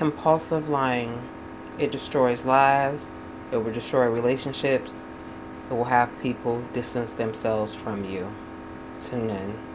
compulsive lying. It destroys lives, it will destroy relationships, it will have people distance themselves from you. Tune in.